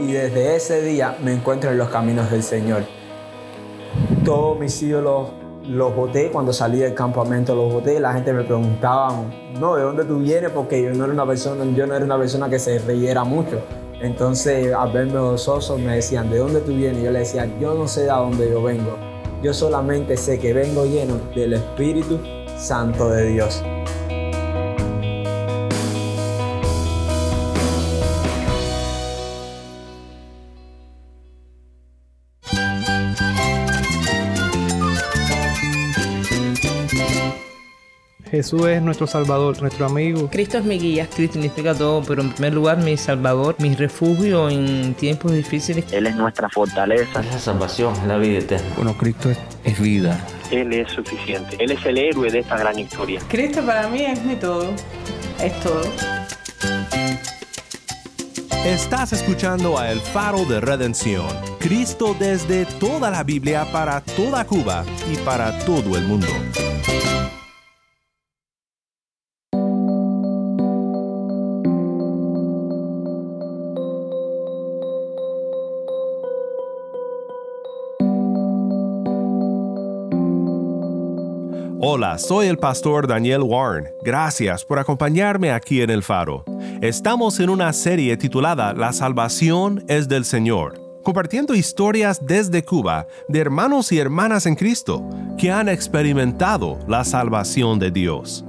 y desde ese día me encuentro en los caminos del Señor. Todos mis ídolos los boté cuando salí del campamento, los boté. La gente me preguntaba, no, ¿de dónde tú vienes? Porque yo no era una persona, yo no era una persona que se riera mucho. Entonces, al verme gozoso, me decían, ¿de dónde tú vienes? Yo le decía, yo no sé de dónde yo vengo. Yo solamente sé que vengo lleno del Espíritu Santo de Dios. Jesús es nuestro Salvador, nuestro amigo. Cristo es mi guía. Cristo significa todo, pero en primer lugar mi Salvador, mi refugio en tiempos difíciles. Él es nuestra fortaleza. Es la salvación, es la vida eterna. Bueno, Cristo es, es vida. Él es suficiente. Él es el héroe de esta gran historia. Cristo para mí es mi todo. Es todo. Estás escuchando a El Faro de Redención. Cristo desde toda la Biblia para toda Cuba y para todo el mundo. Hola, soy el pastor Daniel Warren. Gracias por acompañarme aquí en El Faro. Estamos en una serie titulada La salvación es del Señor, compartiendo historias desde Cuba de hermanos y hermanas en Cristo que han experimentado la salvación de Dios.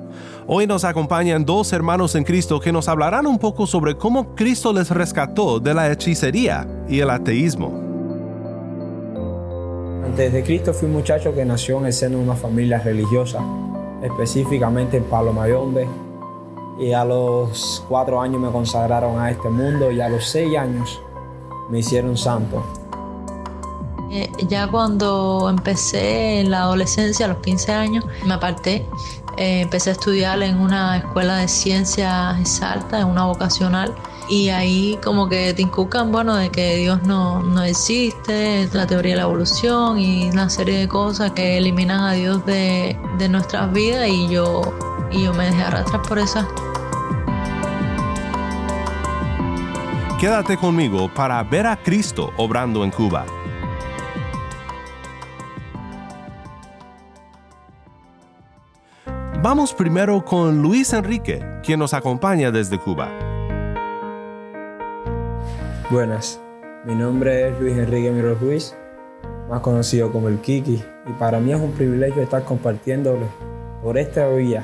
Hoy nos acompañan dos hermanos en Cristo que nos hablarán un poco sobre cómo Cristo les rescató de la hechicería y el ateísmo. Antes de Cristo fui un muchacho que nació en el seno de una familia religiosa, específicamente en Palomayombe, y a los cuatro años me consagraron a este mundo y a los seis años me hicieron santo. Eh, ya cuando empecé en la adolescencia, a los 15 años, me aparté. Eh, empecé a estudiar en una escuela de ciencias exactas, en una vocacional, y ahí como que te inculcan, bueno, de que Dios no, no existe, la teoría de la evolución y una serie de cosas que eliminan a Dios de, de nuestras vidas y yo, y yo me dejé arrastrar por esas Quédate conmigo para ver a Cristo obrando en Cuba. Vamos primero con Luis Enrique, quien nos acompaña desde Cuba. Buenas, mi nombre es Luis Enrique Miro Ruiz, más conocido como el Kiki, y para mí es un privilegio estar compartiéndole por esta vía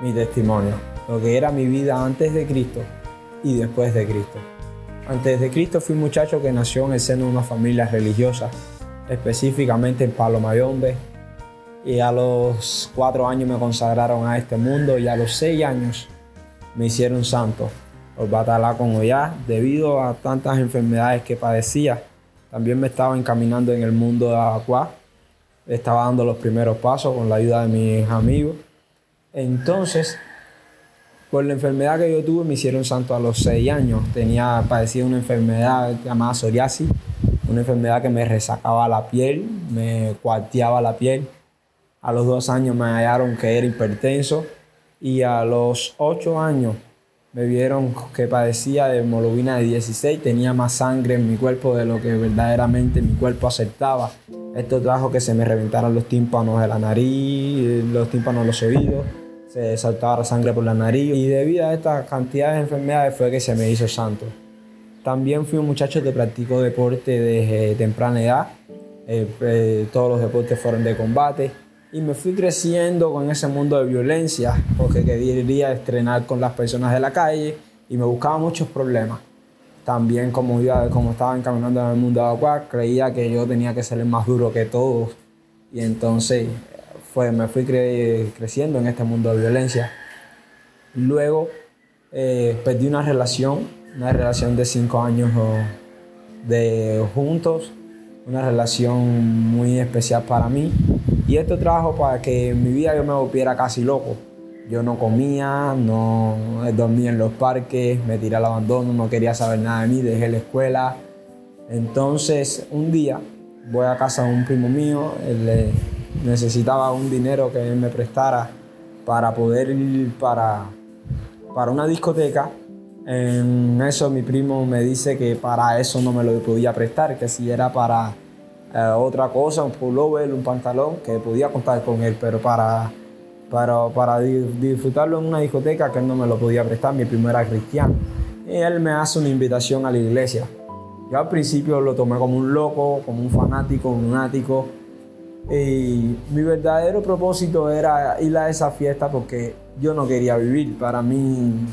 mi testimonio, lo que era mi vida antes de Cristo y después de Cristo. Antes de Cristo fui un muchacho que nació en el seno de una familia religiosa, específicamente en Palomayombe, y a los cuatro años me consagraron a este mundo y a los seis años me hicieron santo batallar con Ollá debido a tantas enfermedades que padecía. También me estaba encaminando en el mundo de agua, estaba dando los primeros pasos con la ayuda de mis amigos. Entonces, por la enfermedad que yo tuve, me hicieron santo a los seis años. Tenía, padecía una enfermedad llamada psoriasis, una enfermedad que me resacaba la piel, me cuarteaba la piel. A los dos años me hallaron que era hipertenso y a los ocho años me vieron que padecía de hemoglobina de 16, tenía más sangre en mi cuerpo de lo que verdaderamente mi cuerpo aceptaba. Esto trajo que se me reventaran los tímpanos de la nariz, los tímpanos de los oídos, se saltaba la sangre por la nariz y debido a esta cantidad de enfermedades fue que se me hizo santo. También fui un muchacho que practicó deporte desde temprana edad, eh, eh, todos los deportes fueron de combate y me fui creciendo con ese mundo de violencia porque quería estrenar con las personas de la calle y me buscaba muchos problemas. También como, iba, como estaba encaminando en el mundo de agua, creía que yo tenía que ser el más duro que todos y entonces fue, me fui cre creciendo en este mundo de violencia. Luego eh, perdí una relación, una relación de cinco años de juntos, una relación muy especial para mí. Y esto trajo para que en mi vida yo me volviera casi loco. Yo no comía, no dormía en los parques, me tiré al abandono, no quería saber nada de mí, dejé la escuela. Entonces un día voy a casa de un primo mío, él necesitaba un dinero que él me prestara para poder ir para, para una discoteca En eso mi primo me dice que para eso no me lo podía prestar, que si era para eh, otra cosa, un pullover, un pantalón, que podía contar con él, pero para, para, para disfrutarlo en una discoteca que él no me lo podía prestar, mi primo era cristiano. Y él me hace una invitación a la iglesia. Yo al principio lo tomé como un loco, como un fanático, un lunático. Y mi verdadero propósito era ir a esa fiesta porque yo no quería vivir. Para mí,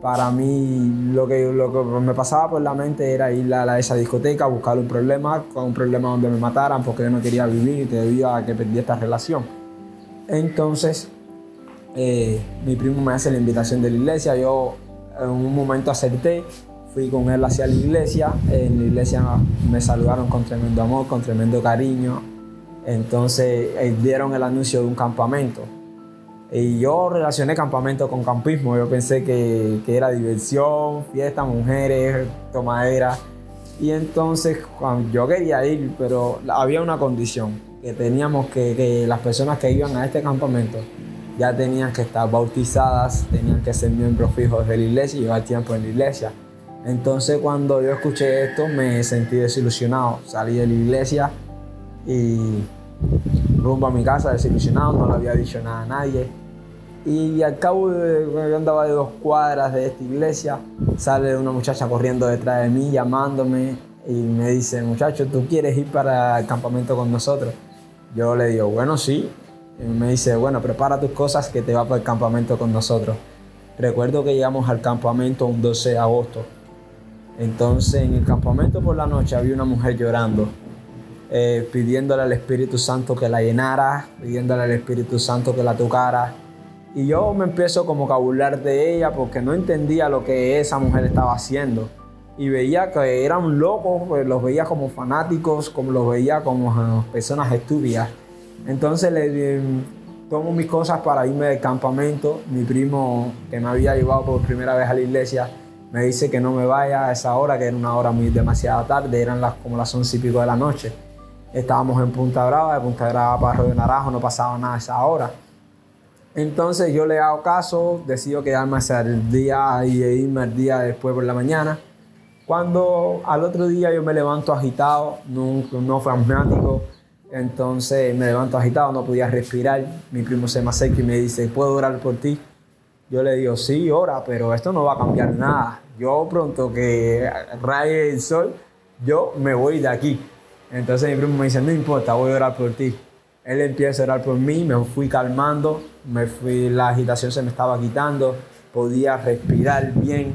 para mí lo que, me pasaba por la mente era ir a, esa discoteca, buscar un problema, con un problema donde me mataran porque yo no quería vivir debido a que perdí esta relación. Entonces, eh, mi primo me hace la invitación de la iglesia, yo en un momento acerté, fui con él hacia la iglesia, en la iglesia me saludaron con tremendo amor, con tremendo cariño, entonces eh, dieron el anuncio de un campamento. Y yo relacioné campamento con campismo, yo pensé que, que era diversión, fiesta, mujeres, tomadera. Y entonces yo quería ir, pero había una condición, que teníamos que, que las personas que iban a este campamento ya tenían que estar bautizadas, tenían que ser miembros fijos de la iglesia y llevar tiempo en la iglesia. Entonces cuando yo escuché esto me sentí desilusionado. Salí de la iglesia y rumbo a mi casa desilusionado, no le había dicho nada a nadie. Y al cabo de, yo andaba de dos cuadras de esta iglesia, sale una muchacha corriendo detrás de mí, llamándome y me dice, muchacho, ¿tú quieres ir para el campamento con nosotros? Yo le digo, bueno, sí, y me dice, bueno, prepara tus cosas que te va para el campamento con nosotros. Recuerdo que llegamos al campamento un 12 de agosto. Entonces en el campamento por la noche había una mujer llorando, eh, pidiéndole al Espíritu Santo que la llenara, pidiéndole al Espíritu Santo que la tocara. Y yo me empiezo como a burlar de ella porque no entendía lo que esa mujer estaba haciendo. Y veía que eran locos, pues, los veía como fanáticos, como los veía como ah, personas estúpidas. Entonces le tomo mis cosas para irme del campamento. Mi primo, que me había llevado por primera vez a la iglesia, me dice que no me vaya a esa hora, que era una hora muy demasiada tarde, eran las, como las once y pico de la noche. Estábamos en Punta Brava, de Punta Brava para de Naranjo, no pasaba nada a esa hora. Entonces yo le hago caso, decido quedarme hasta el día y irme el día después por la mañana. Cuando al otro día yo me levanto agitado, no, no asmático, entonces me levanto agitado, no podía respirar. Mi primo se me acerca y me dice, ¿puedo orar por ti? Yo le digo, sí, ora, pero esto no va a cambiar nada. Yo pronto que raye el sol, yo me voy de aquí. Entonces mi primo me dice, no importa, voy a orar por ti. Él empieza a orar por mí, me fui calmando, me fui, la agitación se me estaba quitando, podía respirar bien.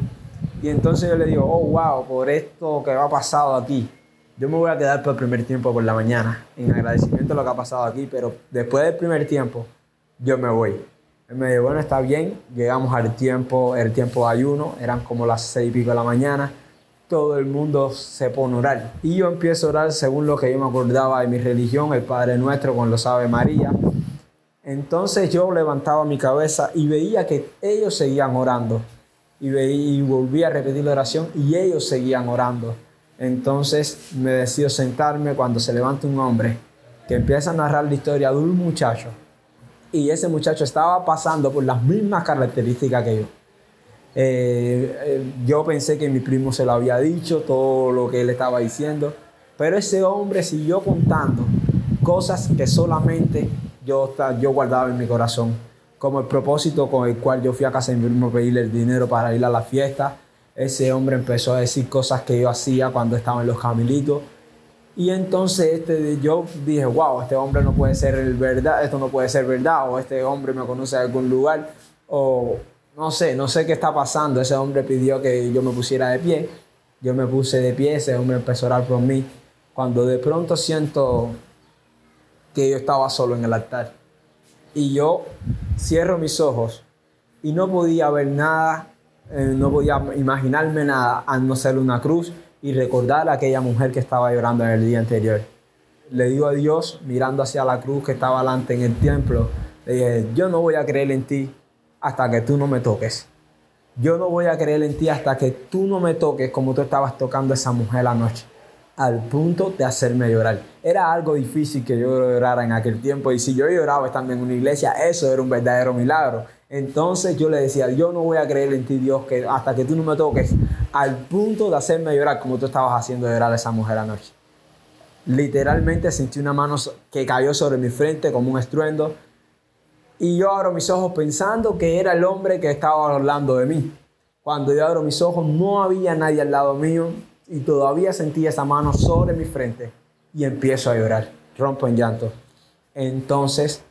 Y entonces yo le digo, oh, wow, por esto que ha pasado aquí, yo me voy a quedar por el primer tiempo por la mañana, en agradecimiento a lo que ha pasado aquí, pero después del primer tiempo, yo me voy. Él me dijo, bueno, está bien, llegamos al tiempo, el tiempo de ayuno, eran como las seis y pico de la mañana, todo el mundo se pone a orar. Y yo empiezo a orar según lo que yo me acordaba de mi religión, el Padre Nuestro con lo sabe María. Entonces yo levantaba mi cabeza y veía que ellos seguían orando. Y, veía, y volví a repetir la oración y ellos seguían orando. Entonces me decido sentarme cuando se levanta un hombre que empieza a narrar la historia de un muchacho. Y ese muchacho estaba pasando por las mismas características que yo. Eh, eh, yo pensé que mi primo se lo había dicho, todo lo que él estaba diciendo, pero ese hombre siguió contando cosas que solamente yo, yo guardaba en mi corazón, como el propósito con el cual yo fui a casa de mi primo a pedirle el dinero para ir a la fiesta, ese hombre empezó a decir cosas que yo hacía cuando estaba en los camilitos. Y entonces este, yo dije, wow, este hombre no puede ser verdad, esto no puede ser verdad, o este hombre me conoce de algún lugar, o no sé, no sé qué está pasando. Ese hombre pidió que yo me pusiera de pie, yo me puse de pie, ese hombre empezó a orar por mí. Cuando de pronto siento que yo estaba solo en el altar, y yo cierro mis ojos y no podía ver nada eh, no podía imaginarme nada a no ser una cruz y recordar a aquella mujer que estaba llorando en el día anterior. Le digo a Dios, mirando hacia la cruz que estaba delante en el templo, le dije, yo no voy a creer en ti hasta que tú no me toques. Yo no voy a creer en ti hasta que tú no me toques como tú estabas tocando a esa mujer la noche, al punto de hacerme llorar. Era algo difícil que yo llorara en aquel tiempo y si yo lloraba estando en una iglesia, eso era un verdadero milagro Entonces yo le decía, yo no voy a creer en ti, Dios, que hasta que tú no me toques, al punto de hacerme llorar como tú estabas haciendo llorar a esa mujer anoche. Literalmente sentí una mano que cayó sobre mi frente como un estruendo. Y yo abro mis ojos pensando que era el hombre que estaba hablando de mí. Cuando yo abro mis ojos no había nadie al lado mío y todavía sentí esa mano sobre mi frente y empiezo a llorar, rompo en llanto. Entonces,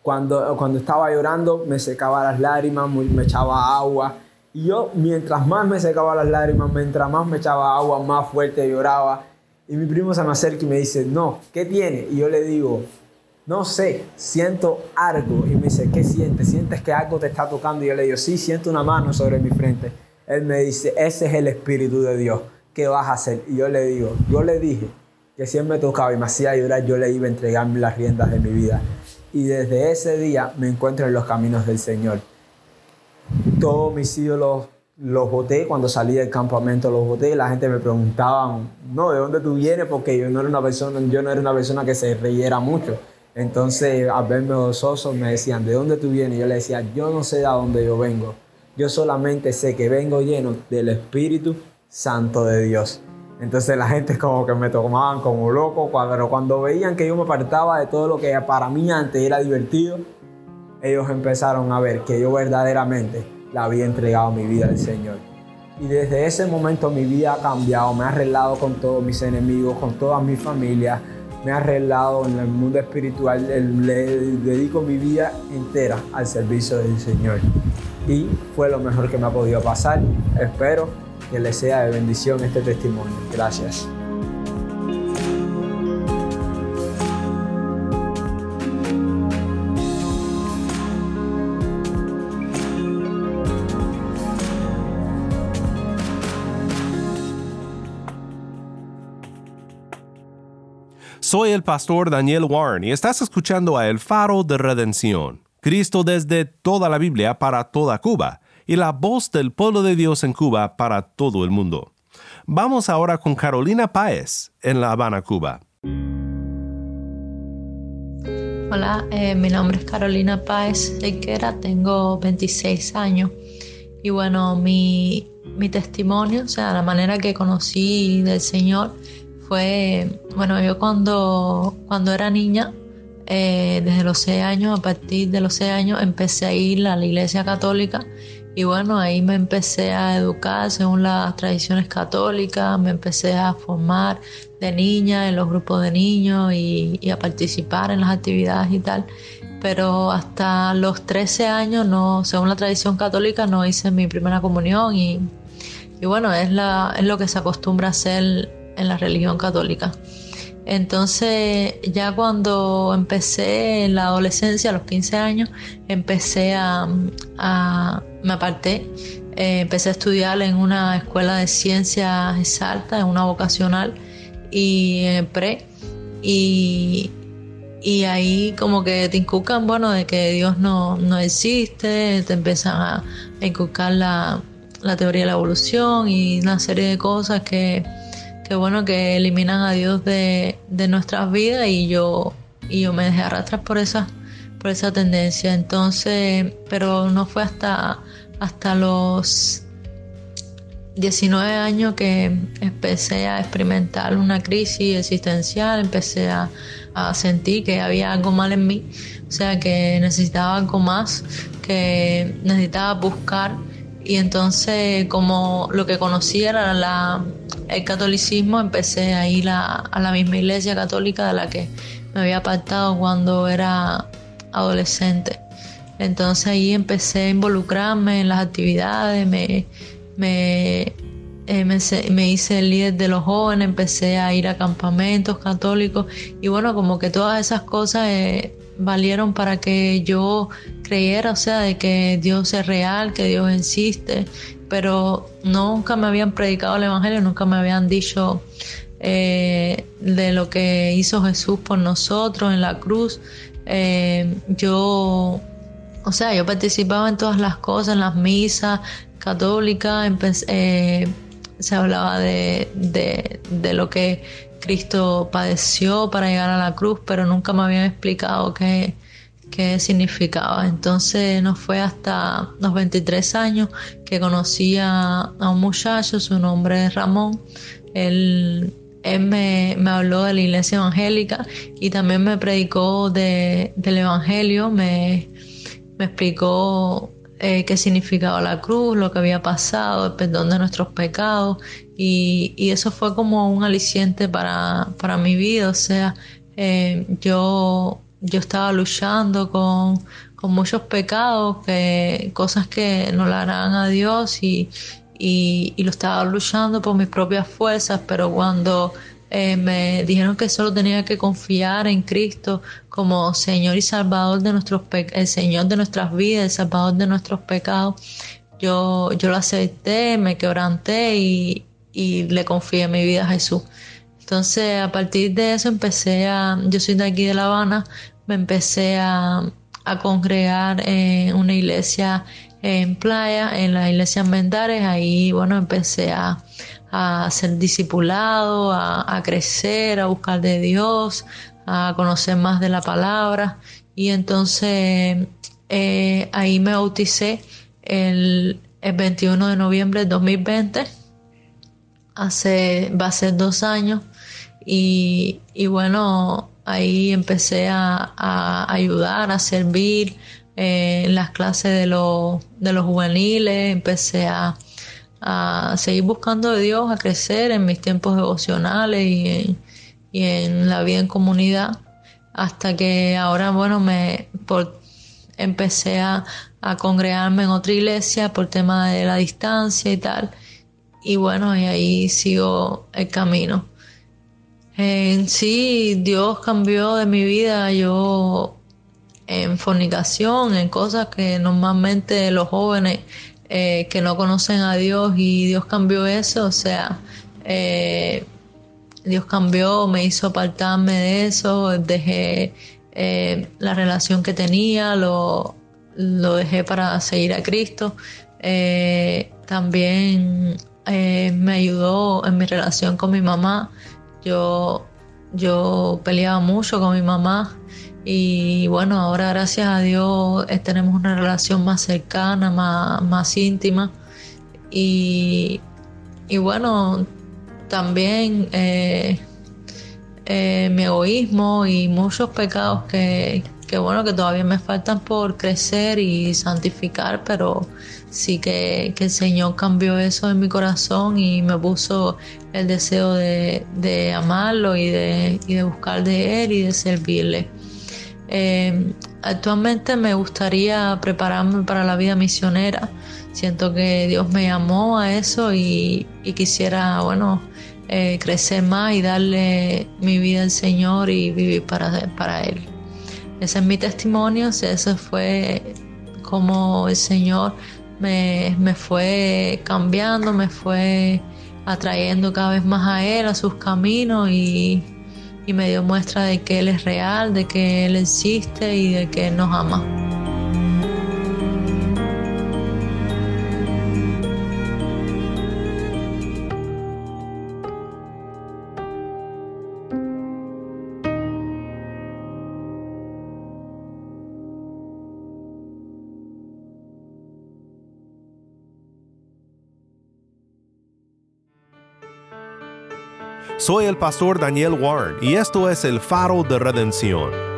cuando, cuando estaba llorando me secaba las lágrimas, me echaba agua y yo mientras más me secaba las lágrimas, mientras más me echaba agua, más fuerte lloraba y mi primo se me acerca y me dice, no, ¿qué tiene? Y yo le digo, no sé, siento algo. Y me dice, ¿qué sientes? ¿Sientes que algo te está tocando? Y yo le digo, sí, siento una mano sobre mi frente. Él me dice, ese es el Espíritu de Dios. ¿Qué vas a hacer? Y yo le digo, yo le dije que si él me tocaba y me hacía llorar, yo le iba a entregarme las riendas de mi vida. Y desde ese día me encuentro en los caminos del Señor. Todos mis ídolos los boté cuando salí del campamento, los boté. La gente me preguntaba, no, ¿de dónde tú vienes? Porque yo no era una persona, yo no era una persona que se reyera mucho. Entonces, al verme gozoso, me decían, ¿de dónde tú vienes? Yo le decía, yo no sé de dónde yo vengo. Yo solamente sé que vengo lleno del Espíritu Santo de Dios. Entonces la gente como que me tomaban como loco, pero cuando veían que yo me apartaba de todo lo que para mí antes era divertido, ellos empezaron a ver que yo verdaderamente le había entregado mi vida al Señor. Y desde ese momento mi vida ha cambiado, me ha arreglado con todos mis enemigos, con toda mi familia, me ha arreglado en el mundo espiritual, le dedico mi vida entera al servicio del Señor. Y fue lo mejor que me ha podido pasar. Espero que les sea de bendición este testimonio. Gracias. Soy el pastor Daniel Warren y estás escuchando a El Faro de Redención, Cristo desde toda la Biblia para toda Cuba y la voz del pueblo de Dios en Cuba para todo el mundo. Vamos ahora con Carolina Páez en La Habana, Cuba. Hola, eh, mi nombre es Carolina Páez Eiquera, tengo 26 años y bueno, mi, mi testimonio, o sea, la manera que conocí del Señor fue, bueno, yo cuando, cuando era niña, eh, desde los 6 años, a partir de los 6 años, empecé a ir a la iglesia católica y bueno, ahí me empecé a educar según las tradiciones católicas, me empecé a formar de niña en los grupos de niños y, a participar en las actividades y tal. Pero hasta los 13 años, no, según la tradición católica, no hice mi primera comunión y, bueno, es, es lo que se acostumbra a hacer en la religión católica. Entonces ya cuando empecé en la adolescencia, a los 15 años, empecé a, me aparté, eh, empecé a estudiar en una escuela de ciencias exactas, en una vocacional y en pre. Y, y ahí como que te inculcan, bueno, de que Dios no, no existe, te empiezan a, inculcar la, la teoría de la evolución y una serie de cosas que Qué bueno que eliminan a Dios de, nuestras vidas y yo, y yo me dejé arrastrar por esa, por esa tendencia. Entonces, pero no fue hasta, hasta los 19 años que empecé a experimentar una crisis existencial, empecé a, a, sentir que había algo mal en mí, o sea, que necesitaba algo más, que necesitaba buscar y entonces como lo que conocía era el catolicismo, empecé a ir a, la misma iglesia católica de la que me había apartado cuando era adolescente. Entonces ahí empecé a involucrarme en las actividades, me, me, eh, me, hice el líder de los jóvenes, empecé a ir a campamentos católicos y bueno, como que todas esas cosas eh, valieron para que yo creyera, o sea, de que Dios es real, que Dios existe, pero nunca me habían predicado el Evangelio, nunca me habían dicho eh, de lo que hizo Jesús por nosotros en la cruz. Eh, yo, o sea, yo participaba en todas las cosas, en las misas católicas, eh, se hablaba de, de, de lo que Cristo padeció para llegar a la cruz, pero nunca me habían explicado que, qué significaba. Entonces no fue hasta los 23 años que conocí a, un muchacho, su nombre es Ramón. Él, me, habló de la iglesia evangélica y también me predicó del evangelio, me, me explicó eh, qué significaba la cruz, lo que había pasado, el perdón de nuestros pecados. Y, eso fue como un aliciente para, para mi vida, o sea, eh, yo yo estaba luchando con, muchos pecados, que, cosas que no le harán a Dios y, lo estaba luchando por mis propias fuerzas, pero cuando eh, me dijeron que solo tenía que confiar en Cristo como Señor y Salvador de nuestros el Señor de nuestras vidas, el Salvador de nuestros pecados, yo, yo lo acepté, me quebranté y, y le confié mi vida a Jesús. Entonces, a partir de eso empecé a, yo soy de aquí de La Habana, me empecé a, congregar en una iglesia en playa, en la iglesia Mendares, ahí bueno, empecé a, ser discipulado, a, crecer, a buscar de Dios, a conocer más de la palabra. Y entonces eh, ahí me bauticé el, 21 de noviembre de 2020, hace, va a ser dos años. Y, y bueno, Ahí empecé a, ayudar, a servir eh, en las clases de, los, de los juveniles, empecé a, seguir buscando de Dios, a crecer en mis tiempos devocionales y en, la vida en comunidad, hasta que ahora, bueno, me empecé a, a congregarme en otra iglesia por tema de la distancia y tal. Y bueno, y ahí sigo el camino. En sí, Dios cambió de mi vida. Yo en fornicación, en cosas que normalmente los jóvenes eh, que no conocen a Dios y Dios cambió eso, o sea, eh, Dios cambió, me hizo apartarme de eso, dejé eh, la relación que tenía, lo, lo, dejé para seguir a Cristo. también me ayudó en mi relación con mi mamá yo, yo peleaba mucho con mi mamá y bueno, ahora gracias a Dios eh, tenemos una relación más cercana, más, íntima. Y, bueno, también eh, eh, mi egoísmo y muchos pecados que, que bueno, que todavía me faltan por crecer y santificar, pero sí que, el Señor cambió eso en mi corazón y me puso el deseo de, amarlo y de, de, buscar de Él y de servirle. Eh, actualmente me gustaría prepararme para la vida misionera. Siento que Dios me llamó a eso y, quisiera, bueno, eh, crecer más y darle mi vida al Señor y vivir para, para Él. Ese es mi testimonio, ese fue como el Señor me, me fue cambiando, me fue atrayendo cada vez más a Él, a sus caminos y, y me dio muestra de que Él es real, de que Él existe y de que Él nos ama. Soy el pastor Daniel Warren y esto es el faro de redención.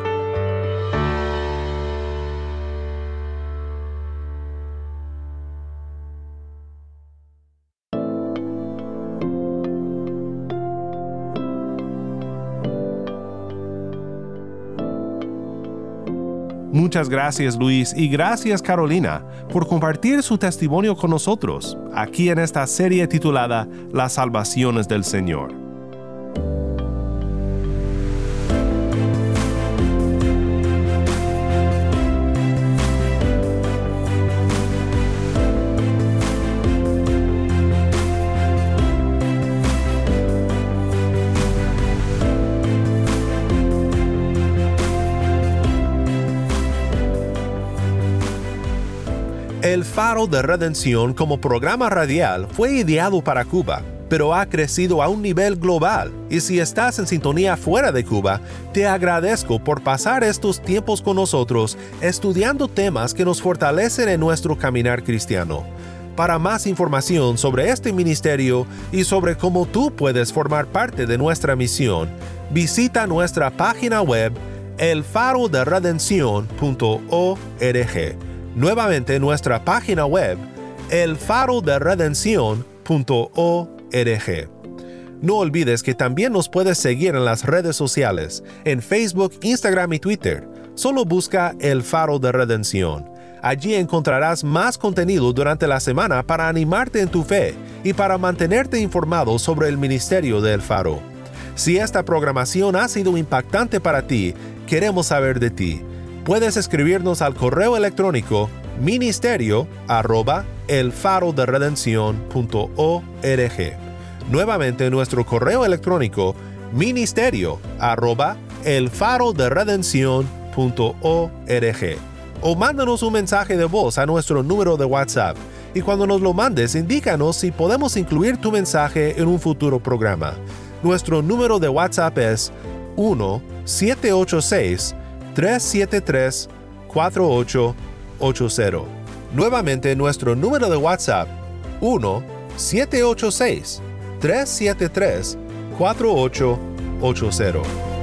Muchas gracias Luis y gracias Carolina por compartir su testimonio con nosotros aquí en esta serie titulada Las salvaciones del Señor. El Faro de Redención como programa radial fue ideado para Cuba pero ha crecido a un nivel global y si estás en sintonía fuera de Cuba, te agradezco por pasar estos tiempos con nosotros estudiando temas que nos fortalecen en nuestro caminar cristiano. Para más información sobre este ministerio y sobre cómo tú puedes formar parte de nuestra misión, visita nuestra página web elfaroderedencion.org. Nuevamente nuestra página web elfaroderedencion.org. No olvides que también nos puedes seguir en las redes sociales, en Facebook, Instagram y Twitter. Solo busca El Faro de Redención. Allí encontrarás más contenido durante la semana para animarte en tu fe y para mantenerte informado sobre el ministerio de El Faro. Si esta programación ha sido impactante para ti, queremos saber de ti. Puedes escribirnos al correo electrónico ministerio arroba elfaroderedencion.org. Nuevamente nuestro correo electrónico ministerio arroba elfaroderedencion.org. O mándanos un mensaje de voz a nuestro número de WhatsApp y cuando nos lo mandes indícanos si podemos incluir tu mensaje en un futuro programa. Nuestro número de WhatsApp es 1-786-373-4880. Nuevamente nuestro número de WhatsApp 1-786-373-4880.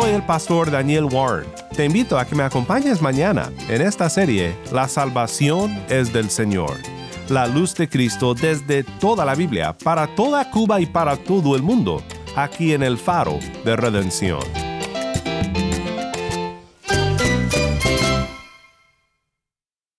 Soy el pastor Daniel Warren. Te invito a que me acompañes mañana en esta serie La salvación es del Señor. La luz de Cristo desde toda la Biblia, para toda Cuba y para todo el mundo, aquí en el faro de redención.